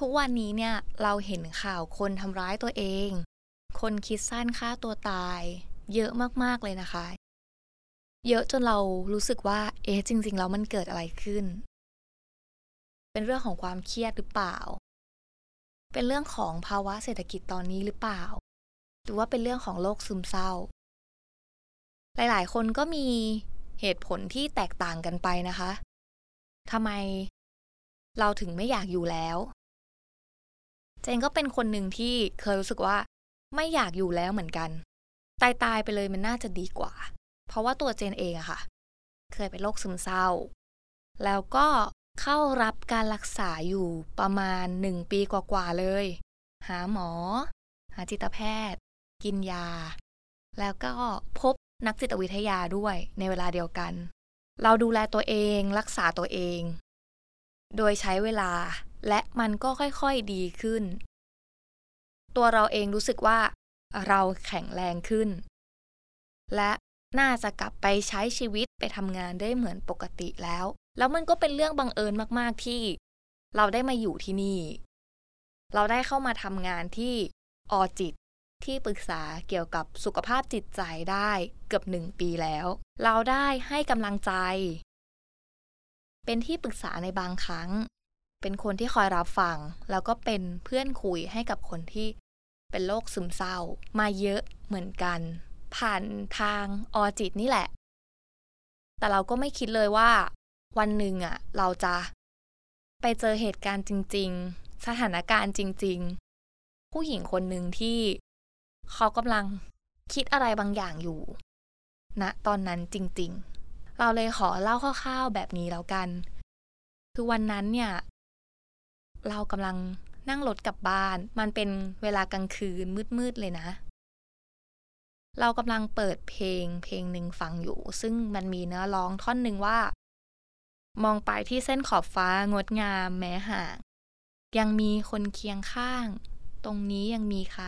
ทุกวันนี้เนี่ยเราเห็นข่าวคนทำร้ายตัวเอง คนคิดสั้นฆ่าตัวตาย เยอะมากๆเลยนะคะ เยอะจนเรารู้สึกว่า เอ๊ะจริงๆแล้วมันเกิดอะไรขึ้น เป็นเรื่องของความเครียดหรือเปล่า เป็นเรื่องของภาวะเศรษฐกิจตอนนี้หรือเปล่า หรือว่าเป็นเรื่องของโรคซึมเศร้า หลายๆ คนก็มีเหตุผลที่แตกต่างกันไปนะคะทำไมเราถึงไม่อยากอยู่แล้ว เจนก็เป็นคนหนึ่งที่เคยรู้สึกว่าไม่อยากอยู่แล้วเหมือนกัน ตายตายไปเลยมันน่าจะดีกว่า เพราะว่าตัวเจนเองอะค่ะ เคยเป็นโรคซึมเศร้า แล้วก็เข้ารับการรักษาอยู่ประมาณหนึ่งปีกว่าๆเลย หาหมอ หาจิตแพทย์ กินยา แล้วก็พบนักจิตวิทยาด้วยในเวลาเดียวกัน เราดูแลตัวเองรักษาตัวเอง โดยใช้เวลา และมันก็ค่อยๆดีขึ้น ตัวเราเองรู้สึกว่าเราแข็งแรงขึ้น และน่าจะกลับไปใช้ชีวิตไปทำงานได้เหมือนปกติแล้ว แล้วมันก็เป็นเรื่องบังเอิญมากๆที่ เราได้มาอยู่ที่นี่ เราได้เข้ามาทำงานที่ออจิตที่ปรึกษาเกี่ยวกับสุขภาพจิตใจได้เกือบหนึ่งปีแล้ว เราได้ให้กำลังใจ เป็นที่ปรึกษาในบางครั้ง เป็นคนที่คอยรับฟัง แล้วก็เป็นเพื่อนคุยให้กับคนที่เป็นโรคซึมเศร้า มาเยอะเหมือนกัน ผ่านทางออจิตนี่แหละ แต่เราก็ไม่คิดเลยว่า วันหนึ่งอะ เราจะไปเจอเหตุการณ์จริง ๆ สถานการณ์จริง ๆ ผู้หญิงคนหนึ่งที่เขากำลังคิดอะไรบางอย่างอยู่ณนะตอนนั้นจริง ๆ เราเลยขอเล่าคร่าวๆแบบนี้แล้วกัน คือวันนั้นเนี่ย เรากำลังนั่งรถกลับบ้าน มันเป็นเวลากลางคืนมืดๆเลยนะ เรากำลังเปิดเพลงเพลงหนึ่งฟังอยู่ ซึ่งมันมีเนื้อร้องท่อนหนึ่งว่า มองไปที่เส้นขอบฟ้างดงามแม้ห่าง ยังมีคนเคียงข้าง ตรงนี้ยังมีใคร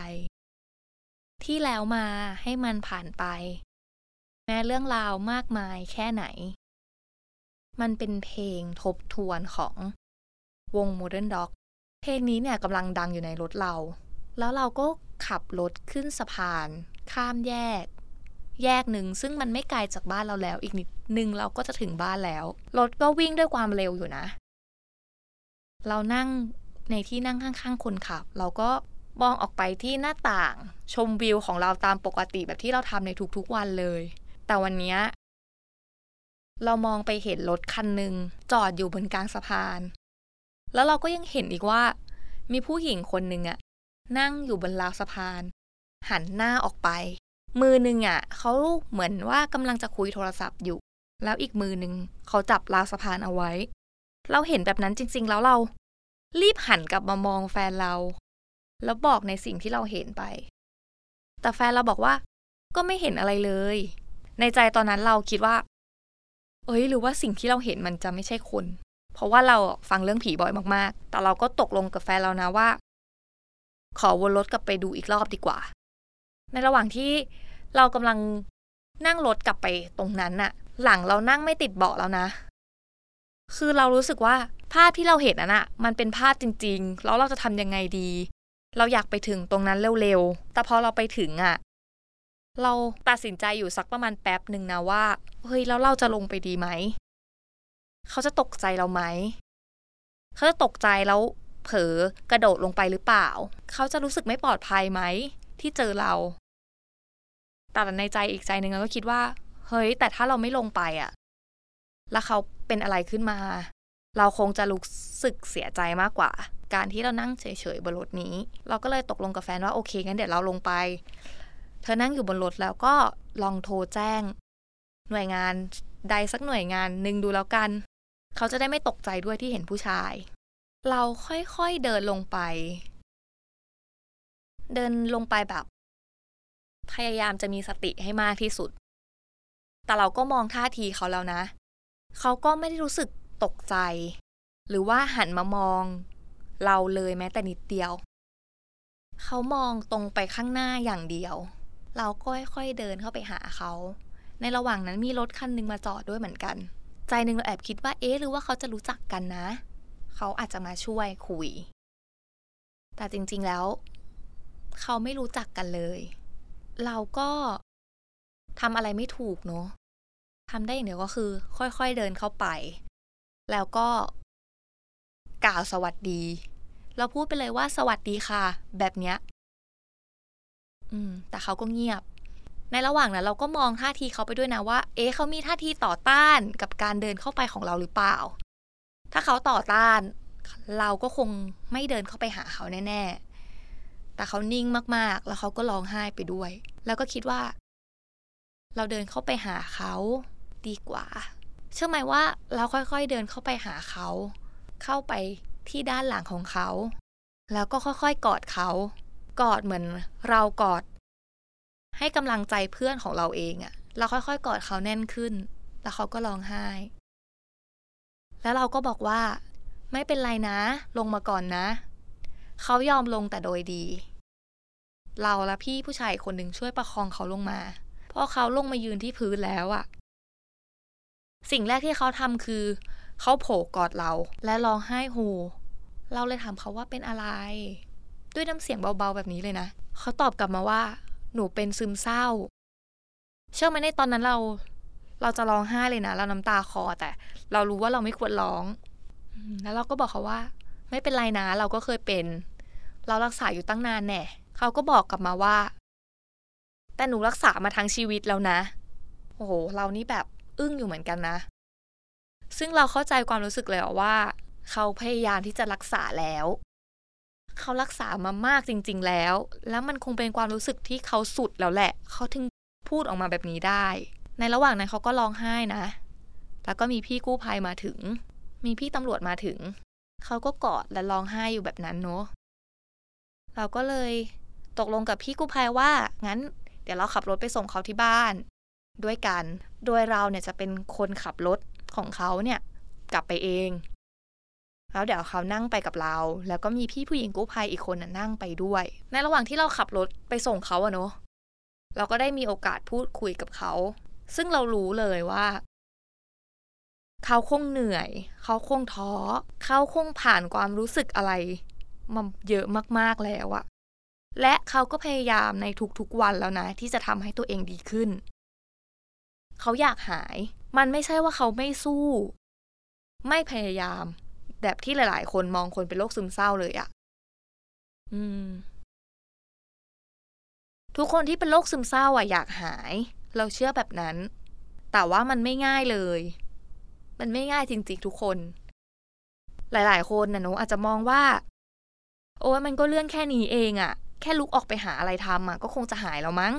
ที่แล้วมาให้มันผ่านไป แม้เรื่องราวมากมายแค่ไหน มันเป็นเพลงทบทวนของ วง Modern Dog เพลงนี้เนี่ยกำลังดังอยู่ในรถเรา แล้วเราก็ขับรถขึ้นสะพาน ข้ามแยก แยกหนึ่งซึ่งมันไม่ไกลจากบ้านเราแล้ว อีกนิดนึงเราก็จะถึงบ้านแล้ว รถก็วิ่งด้วยความเร็วอยู่นะ เรานั่งในที่นั่งข้างๆคนขับ เราก็มองออกไปที่หน้าต่าง ชมวิวของเราตามปกติแบบที่เราทำในทุกๆวันเลย แต่วันนี้เรามองไปเห็นรถคันหนึ่งจอดอยู่บนกลางสะพาน แล้วเราก็ยังเห็นอีกว่า มีผู้หญิงคนหนึ่งอะนั่งอยู่บนราวสะพาน หันหน้าออกไป มือหนึ่งอะเขาเหมือนว่ากำลังจะคุยโทรศัพท์อยู่ แล้วอีกมือหนึ่งเขาจับราวสะพานเอาไว้ เราเห็นแบบนั้นจริง ๆ แล้วเรา รีบหันกลับมามองแฟนเรา แล้วบอกในสิ่งที่เราเห็นไป แต่แฟนเราบอกว่า ก็ไม่เห็นอะไรเลย ในใจตอนนั้นเราคิดว่า เอ้ยหรือว่าสิ่งที่เราเห็นมันจะไม่ใช่คน เพราะว่าเราฟังเรื่องผีบ่อยมากๆ แต่เราก็ตกลงกับแฟนเรานะว่า ขอวนรถกลับไปดูอีกรอบดีกว่า ในระหว่างที่เรากำลังนั่งรถกลับไปตรงนั้นน่ะ หลังเรานั่งไม่ติดเบาะแล้วนะ คือเรารู้สึกว่าภาพที่เราเห็นน่ะนะมันเป็นภาพจริง ๆ แล้วเราจะทำยังไงดี เราอยากไปถึงตรงนั้นเร็วๆ แต่พอเราไปถึงอะเราตัดสินใจอยู่สักประมาณแป๊บหนึ่งนะว่า เฮ้ยแล้วเราจะลงไปดีไหม เขาจะตกใจเราไหม เขาจะตกใจแล้วเผลอกระโดดลงไปหรือเปล่า เขาจะรู้สึกไม่ปลอดภัยไหม ที่เจอเรา แต่ในใจอีกใจหนึ่งเราก็คิดว่า เฮ้ย แต่ถ้าเราไม่ลงไปอะ่ะแล้วเขาเป็นอะไรขึ้นมา เราคงจะรู้สึกเสียใจมากกว่า การที่เรานั่งเฉยๆบนรถนี้ เราก็เลยตกลงกับแฟนว่าโอเคงั้นเดี๋ยวเราลงไป เธอนั่งอยู่บนรถแล้วก็ลองโทรแจ้ง หน่วยงานใดสักหน่วยงานหนึ่งดูแล้วกัน เขาจะได้ไม่ตกใจด้วยที่เห็นผู้ชาย เราค่อยๆเดินลงไป เดินลงไปแบบ พยายามจะมีสติให้มากที่สุด แต่เราก็มองท่าทีเขาแล้วนะ เขาก็ไม่ได้รู้สึกตกใจ หรือว่าหันมามอง เราเลยแม้แต่นิดเดียว เขามองตรงไปข้างหน้าอย่างเดียว เราก็ค่อยๆเดินเข้าไปหาเขา ในระหว่างนั้นมีรถคันนึงมาจอดด้วยเหมือนกัน ใจหนึ่งเราแอบคิดว่าเอ๊ะหรือว่าเขาจะรู้จักกันนะ เขาอาจจะมาช่วยคุย แต่จริงๆแล้ว เขาไม่รู้จักกันเลย เราก็ทำอะไรไม่ถูกเนาะทำได้อย่างเดียวก็คือ ค่อยๆเดินเข้าไป แล้วก็กล่าวสวัสดี เราพูดไปเลยว่าสวัสดีค่ะ แบบเนี้ย อืม แต่เขาก็เงียบ ในระหว่างนั้นเราก็มองท่าทีเขาไปด้วยนะว่า เอ๊ะเขามีท่าทีต่อต้านกับการเดินเข้าไปของเราหรือเปล่า ถ้าเขาต่อต้าน เราก็คงไม่เดินเข้าไปหาเขาแน่ๆ แต่เขานิ่งมากๆ แล้วเขาก็ร้องไห้ไปด้วย แล้วก็คิดว่า เราเดินเข้าไปหาเขาดีกว่า เชื่อไหมว่าเราค่อยๆเดินเข้าไปหาเขา เข้าไปที่ด้านหลังของเขา แล้วก็ค่อยๆกอดเขา กอดเหมือนเรากอด ให้กำลังใจเพื่อนของเราเองอะเราค่อยๆ กอดเขาแน่นขึ้น แล้วเขาก็ร้องไห้ แล้วเราก็บอกว่า ไม่เป็นไรนะ ลงมาก่อนนะ เขายอมลงแต่โดยดี เราและพี่ผู้ชายคนหนึ่งช่วยประคองเขาลงมา เพราะเขาลงมายืนที่พื้นแล้วอะสิ่งแรกที่เขาทำคือ เขาโผล่กอดเราและร้องไห้โฮเราเลยถามเขาว่าเป็นอะไร ด้วยน้ำเสียงเบาๆแบบนี้เลยนะ เขาตอบกลับมาว่า หนูเป็นซึมเศร้า เชื่อไหมในตอนนั้นเรา เราจะร้องไห้เลยนะ เราน้ำตาคอแต่ เรารู้ว่าเราไม่ควรร้อง แล้วเราก็บอกเขาว่า ไม่เป็นไรนะ เราก็เคยเป็น เรารักษาอยู่ตั้งนานแน่เขาก็บอกกลับมาว่า แต่หนูรักษามาทั้งชีวิตแล้วนะ โอ้โห เรานี่แบบอึ้งอยู่เหมือนกันนะ ซึ่งเราเข้าใจความรู้สึกเลยว่า เขาพยายามที่จะรักษาแล้ว เขารักษามามากจริง ๆ แล้ว แล้วมันคงเป็นความรู้สึกที่เขาสุดแล้วแหละ เขาถึงพูดออกมาแบบนี้ได้ ในระหว่างนั้นเขาก็ร้องไห้นะ แล้วก็มีพี่กู้ภัยมาถึง มีพี่ตำรวจมาถึง เขาก็กอดและร้องไห้อยู่แบบนั้นเนาะ เราก็เลยตกลงกับพี่กู้ภัยว่า งั้น เดี๋ยวเราขับรถไปส่งเขาที่บ้าน ด้วยกัน โดยเราเนี่ยจะเป็นคนขับรถของเขาเนี่ยกลับไปเอง แล้วเดี๋ยวเขานั่งไปกับเรา แล้วก็มีพี่ผู้หญิงกู้ภัยอีกคนน่ะนั่งไปด้วย ในระหว่างที่เราขับรถไปส่งเขาอะเนาะเราก็ได้มีโอกาสพูดคุยกับเขา ซึ่งเรารู้เลยว่า เขาคงเหนื่อย เขาคงท้อ เขาคงผ่านความรู้สึกอะไรมาเยอะมากๆแล้วอะและเขาก็พยายามในทุกๆวันแล้วนะ ที่จะทำให้ตัวเองดีขึ้น เขาอยากหาย มันไม่ใช่ว่าเขาไม่สู้ ไม่พยายาม แบบที่หลาย ๆ คนมองคนเป็นโรคซึมเศร้าเลยอะอืม ทุกคนที่เป็นโรคซึมเศร้าอะอยากหาย เราเชื่อแบบนั้น แต่ว่ามันไม่ง่ายเลย มันไม่ง่ายจริง ๆ ทุกคน หลาย ๆ คนนะหนูอาจจะมองว่า โอ้ยมันก็เรื่องแค่นี้เองอะแค่ลุกออกไปหาอะไรทำอะก็คงจะหายแล้วมั้ง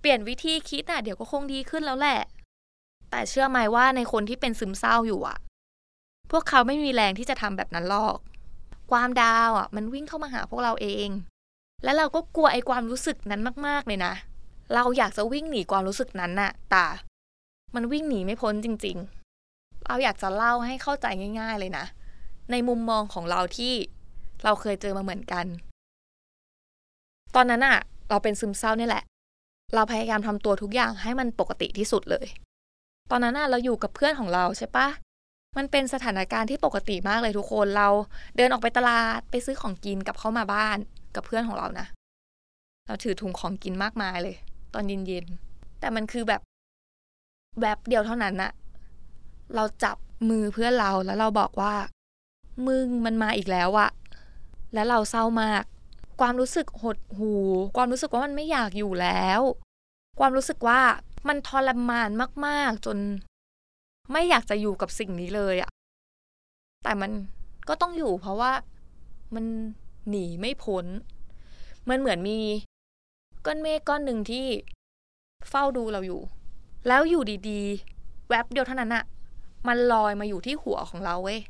เปลี่ยนวิธีคิดอะเดี๋ยวก็คงดีขึ้นแล้วแหละ แต่เชื่อไหมว่าในคนที่เป็นซึมเศร้าอยู่อะ พวกเขาไม่มีแรงที่จะทำแบบนั้นหรอก ความดาวอะ มันวิ่งเข้ามาหาพวกเราเอง แล้วเราก็กลัวไอ้ความรู้สึกนั้นมากๆเลยนะ เราอยากจะวิ่งหนีความรู้สึกนั้นน่ะ แต่มันวิ่งหนีไม่พ้นจริง ๆ เราอยากจะเล่าให้เข้าใจง่าย ๆ เลยนะ ในมุมมองของเราที่เราเคยเจอมาเหมือนกัน ตอนนั้นอะเราเป็นซึมเศร้านี่แหละ เราพยายามทำตัวทุกอย่างให้มันปกติที่สุดเลย ตอนนั้นอะเราอยู่กับเพื่อนของเราใช่ปะ มันเป็นสถานการณ์ที่ปกติมากเลยทุกคนเราเดินออกไปตลาดไปซื้อของกินกับเข้ามาบ้านกับเพื่อนของเรานะ เราถือถุงของกินมากมายเลย ตอนเย็นๆแต่มันคือแบบแบบเดียวเท่านั้นนะเราจับมือเพื่อนเราแล้วเราบอกว่า มึงมันมาอีกแล้วอะแล้วเราเศร้ามาก ความรู้สึกหดหู ความรู้สึกว่ามันไม่อยากอยู่แล้ว ความรู้สึกว่ามันทรมานมาก ๆ จน ไม่อยากจะอยู่กับสิ่งนี้เลยอะแต่มันก็ต้องอยู่เพราะว่ามันหนีไม่พ้น มันเหมือนมีก้อนเมฆก้อนหนึ่งที่เฝ้าดูเราอยู่ แล้วอยู่ดีๆ แวบเดียวเท่านั้นอะมันลอยมาอยู่ที่หัวของเราเว้ย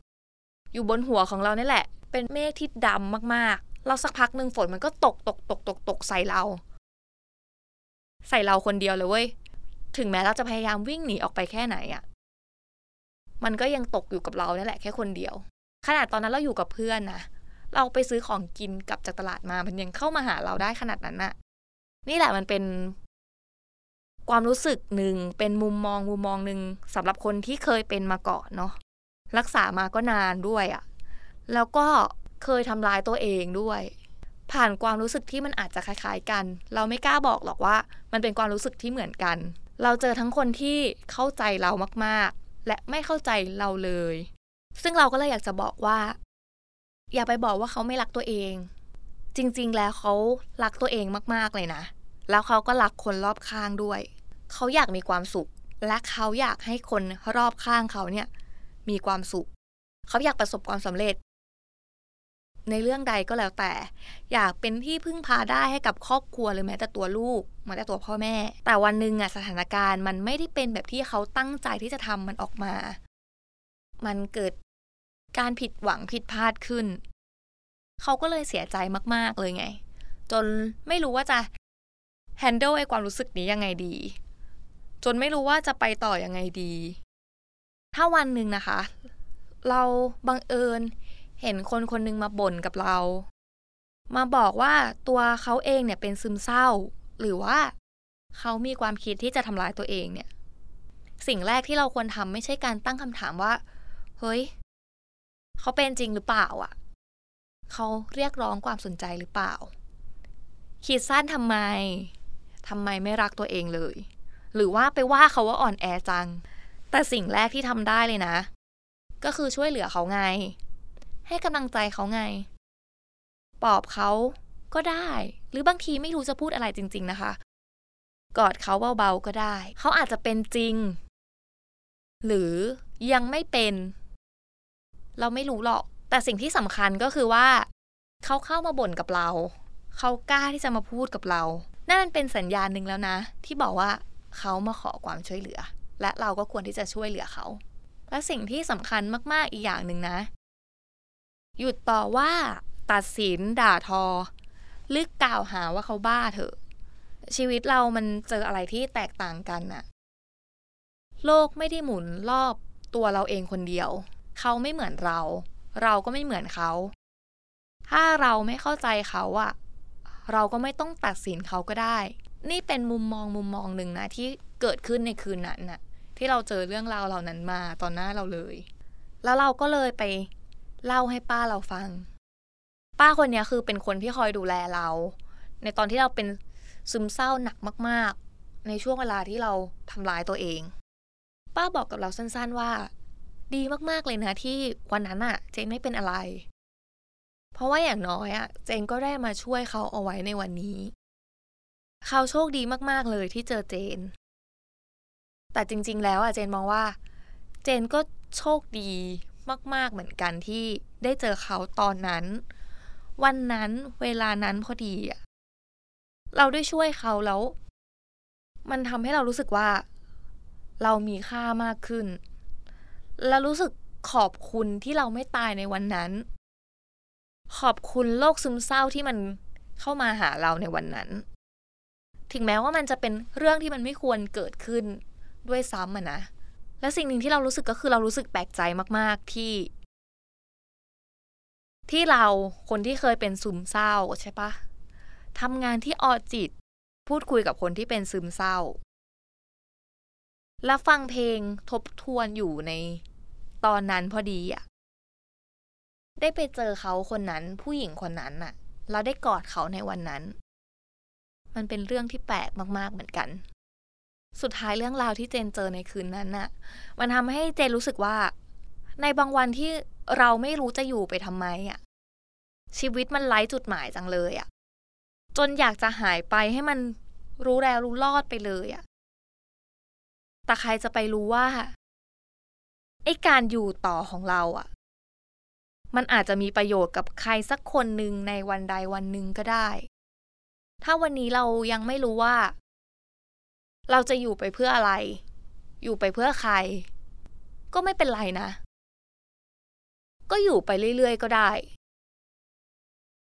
อยู่บนหัวของเราเนี่ยแหละ เป็นเมฆที่ดำมากๆ เราสักพักหนึ่งฝนมันก็ตกตกตกตกตกใส่เรา ใส่เราคนเดียวเลยเว้ย ถึงแม้เราจะพยายามวิ่งหนีออกไปแค่ไหนอะ มันก็ยังตกอยู่กับเราเนี่ยแหละแค่คนเดียว ขนาดตอนนั้นเราอยู่กับเพื่อนนะเราไปซื้อของกินกลับจากตลาดมา มันยังเข้ามาหาเราได้ขนาดนั้นน่ะ นี่แหละมันเป็นความรู้สึกหนึ่งเป็นมุมมองมุมมองหนึ่งสำหรับคนที่เคยเป็นมาก่อนเนาะรักษามาก็นานด้วยอะ่ะแล้วก็เคยทำลายตัวเองด้วย ผ่านความรู้สึกที่มันอาจจะคล้าย ๆ กัน เราไม่กล้าบอกหรอกว่า มันเป็นความรู้สึกที่เหมือนกัน เราเจอทั้งคนที่เข้าใจเรามาก และไม่เข้าใจเราเลย ซึ่งเราก็เลยอยากจะบอกว่า อย่าไปบอกว่าเขาไม่รักตัวเอง จริงๆ แล้วเขารักตัวเองมากๆเลยนะ แล้วเขาก็รักคนรอบข้างด้วย เขาอยากมีความสุข และเขาอยากให้คนรอบข้างเขาเนี่ยมีความสุข เขาอยากประสบความสำเร็จ ในเรื่องใดก็แล้วแต่ อยากเป็นที่พึ่งพาได้ให้กับครอบครัวหรือแม้แต่ตัวลูกแม้แต่ตัวพ่อแม่ แต่วันหนึ่งอะสถานการณ์มันไม่ได้เป็นแบบที่เขาตั้งใจที่จะทำมันออกมา มันเกิดการผิดหวังผิดพลาดขึ้น เขาก็เลยเสียใจมาก ๆ เลยไง จนไม่รู้ว่าจะ handle ไอ้ความรู้สึกนี้ยังไงดี จนไม่รู้ว่าจะไปต่อยังไงดี ถ้าวันหนึ่งนะคะ เราบังเอิญ เห็นคนคนหนึ่งมาบ่นกับเรา มาบอกว่าตัวเขาเองเนี่ยเป็นซึมเศร้า หรือว่าเขามีความคิดที่จะทำร้ายตัวเองเนี่ย สิ่งแรกที่เราควรทำไม่ใช่การตั้งคำถามว่า เฮ้ย เขาเป็นจริงหรือเปล่าอะ เขาเรียกร้องความสนใจหรือเปล่าคิดสั้นทำไมทำไมไม่รักตัวเองเลย หรือว่าไปว่าเขาว่าอ่อนแอจัง แต่สิ่งแรกที่ทำได้เลยนะ ก็คือช่วยเหลือเขาไง ให้กำลังใจเขาไง ปลอบเขาก็ได้ หรือบางทีไม่รู้จะพูดอะไรจริง ๆนะคะ กอดเขาเบาๆก็ได้ เขาอาจจะเป็นจริง หรือยังไม่เป็น เราไม่รู้หรอก แต่สิ่งที่สำคัญก็คือว่า เขาเข้ามาบ่นกับเรา เขากล้าที่จะมาพูดกับเรา นั่นเป็นสัญญาณหนึ่งแล้วนะ ที่บอกว่าเขามาขอความช่วยเหลือ และเราก็ควรที่จะช่วยเหลือเขาและสิ่งที่สำคัญมาก ๆ อีกอย่างหนึ่งนะ หยุดต่อว่าตัดสินด่าทอหรือกล่าวหาว่าเขาบ้าเถอะ ชีวิตเรามันเจออะไรที่แตกต่างกันน่ะ โลกไม่ได้หมุนรอบตัวเราเองคนเดียว เขาไม่เหมือนเรา เราก็ไม่เหมือนเขา ถ้าเราไม่เข้าใจเขาอะเราก็ไม่ต้องตัดสินเขาก็ได้ นี่เป็นมุมมองมุมมองหนึ่งนะที่เกิดขึ้นในคืนนั้นน่ะ ที่เราเจอเรื่องราวเหล่านั้นมาตอนหน้าเราเลย แล้วเราก็เลยไป เล่าให้ป้าเราฟัง ป้าคนนี้คือเป็นคนที่คอยดูแลเรา ในตอนที่เราเป็นซึมเศร้าหนักมาก ๆ ในช่วงเวลาที่เราทำร้ายตัวเอง ป้าบอกกับเราสั้นๆว่า ดีมากๆเลยนะที่วันนั้นอะเจนไม่เป็นอะไร เพราะว่าอย่างน้อยอะเจนก็ได้มาช่วยเขาเอาไว้ในวันนี้ เขาโชคดีมากๆเลยที่เจอเจน แต่จริง ๆ แล้วอะเจนมองว่า เจนก็โชคดี มาก ๆเหมือนกันที่ได้เจอเขาตอนนั้น วันนั้นเวลานั้นพอดีอะเราได้ช่วยเขาแล้ว มันทำให้เรารู้สึกว่า เรามีค่ามากขึ้น และรู้สึกขอบคุณที่เราไม่ตายในวันนั้น ขอบคุณโรคซึมเศร้าที่มันเข้ามาหาเราในวันนั้น ถึงแม้ว่ามันจะเป็นเรื่องที่มันไม่ควรเกิดขึ้นด้วยซ้ำอะนะ และสิ่งหนึ่งที่เรารู้สึกก็คือเรารู้สึกแปลกใจมาก ๆ ที่ ที่เราคนที่เคยเป็นซึมเศร้าใช่ปะทำงานที่ออจิต พูดคุยกับคนที่เป็นซึมเศร้า และฟังเพลงทบทวนอยู่ในตอนนั้นพอดีอะได้ไปเจอเขาคนนั้นผู้หญิงคนนั้นน่ะเราได้กอดเขาในวันนั้น มันเป็นเรื่องที่แปลกมาก ๆ เหมือนกัน สุดท้ายเรื่องราวที่เจนเจอในคืนนั้นน่ะ มันทำให้เจนรู้สึกว่า ในบางวันที่เราไม่รู้จะอยู่ไปทำไมอะ ชีวิตมันไร้จุดหมายจังเลยอะ จนอยากจะหายไปให้มันรู้แล้วรู้รอดไปเลยอะ แต่ใครจะไปรู้ว่าไอ้การอยู่ต่อของเราอะ มันอาจจะมีประโยชน์กับใครสักคนหนึ่งในวันใดวันหนึ่งก็ได้ ถ้าวันนี้เรายังไม่รู้ว่า เราจะอยู่ไปเพื่ออะไร อยู่ไปเพื่อใคร ก็ไม่เป็นไรนะ ก็อยู่ไปเรื่อยๆ ก็ได้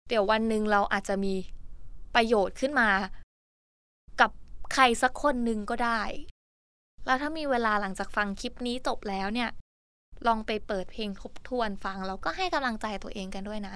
เดี๋ยววันหนึ่งเราอาจจะมีประโยชน์ขึ้นมา กับใครสักคนหนึ่งก็ได้ แล้วถ้ามีเวลาหลังจากฟังคลิปนี้จบแล้วเนี่ย ลองไปเปิดเพลงทบทวนฟัง แล้วก็ให้กำลังใจตัวเองกันด้วยนะ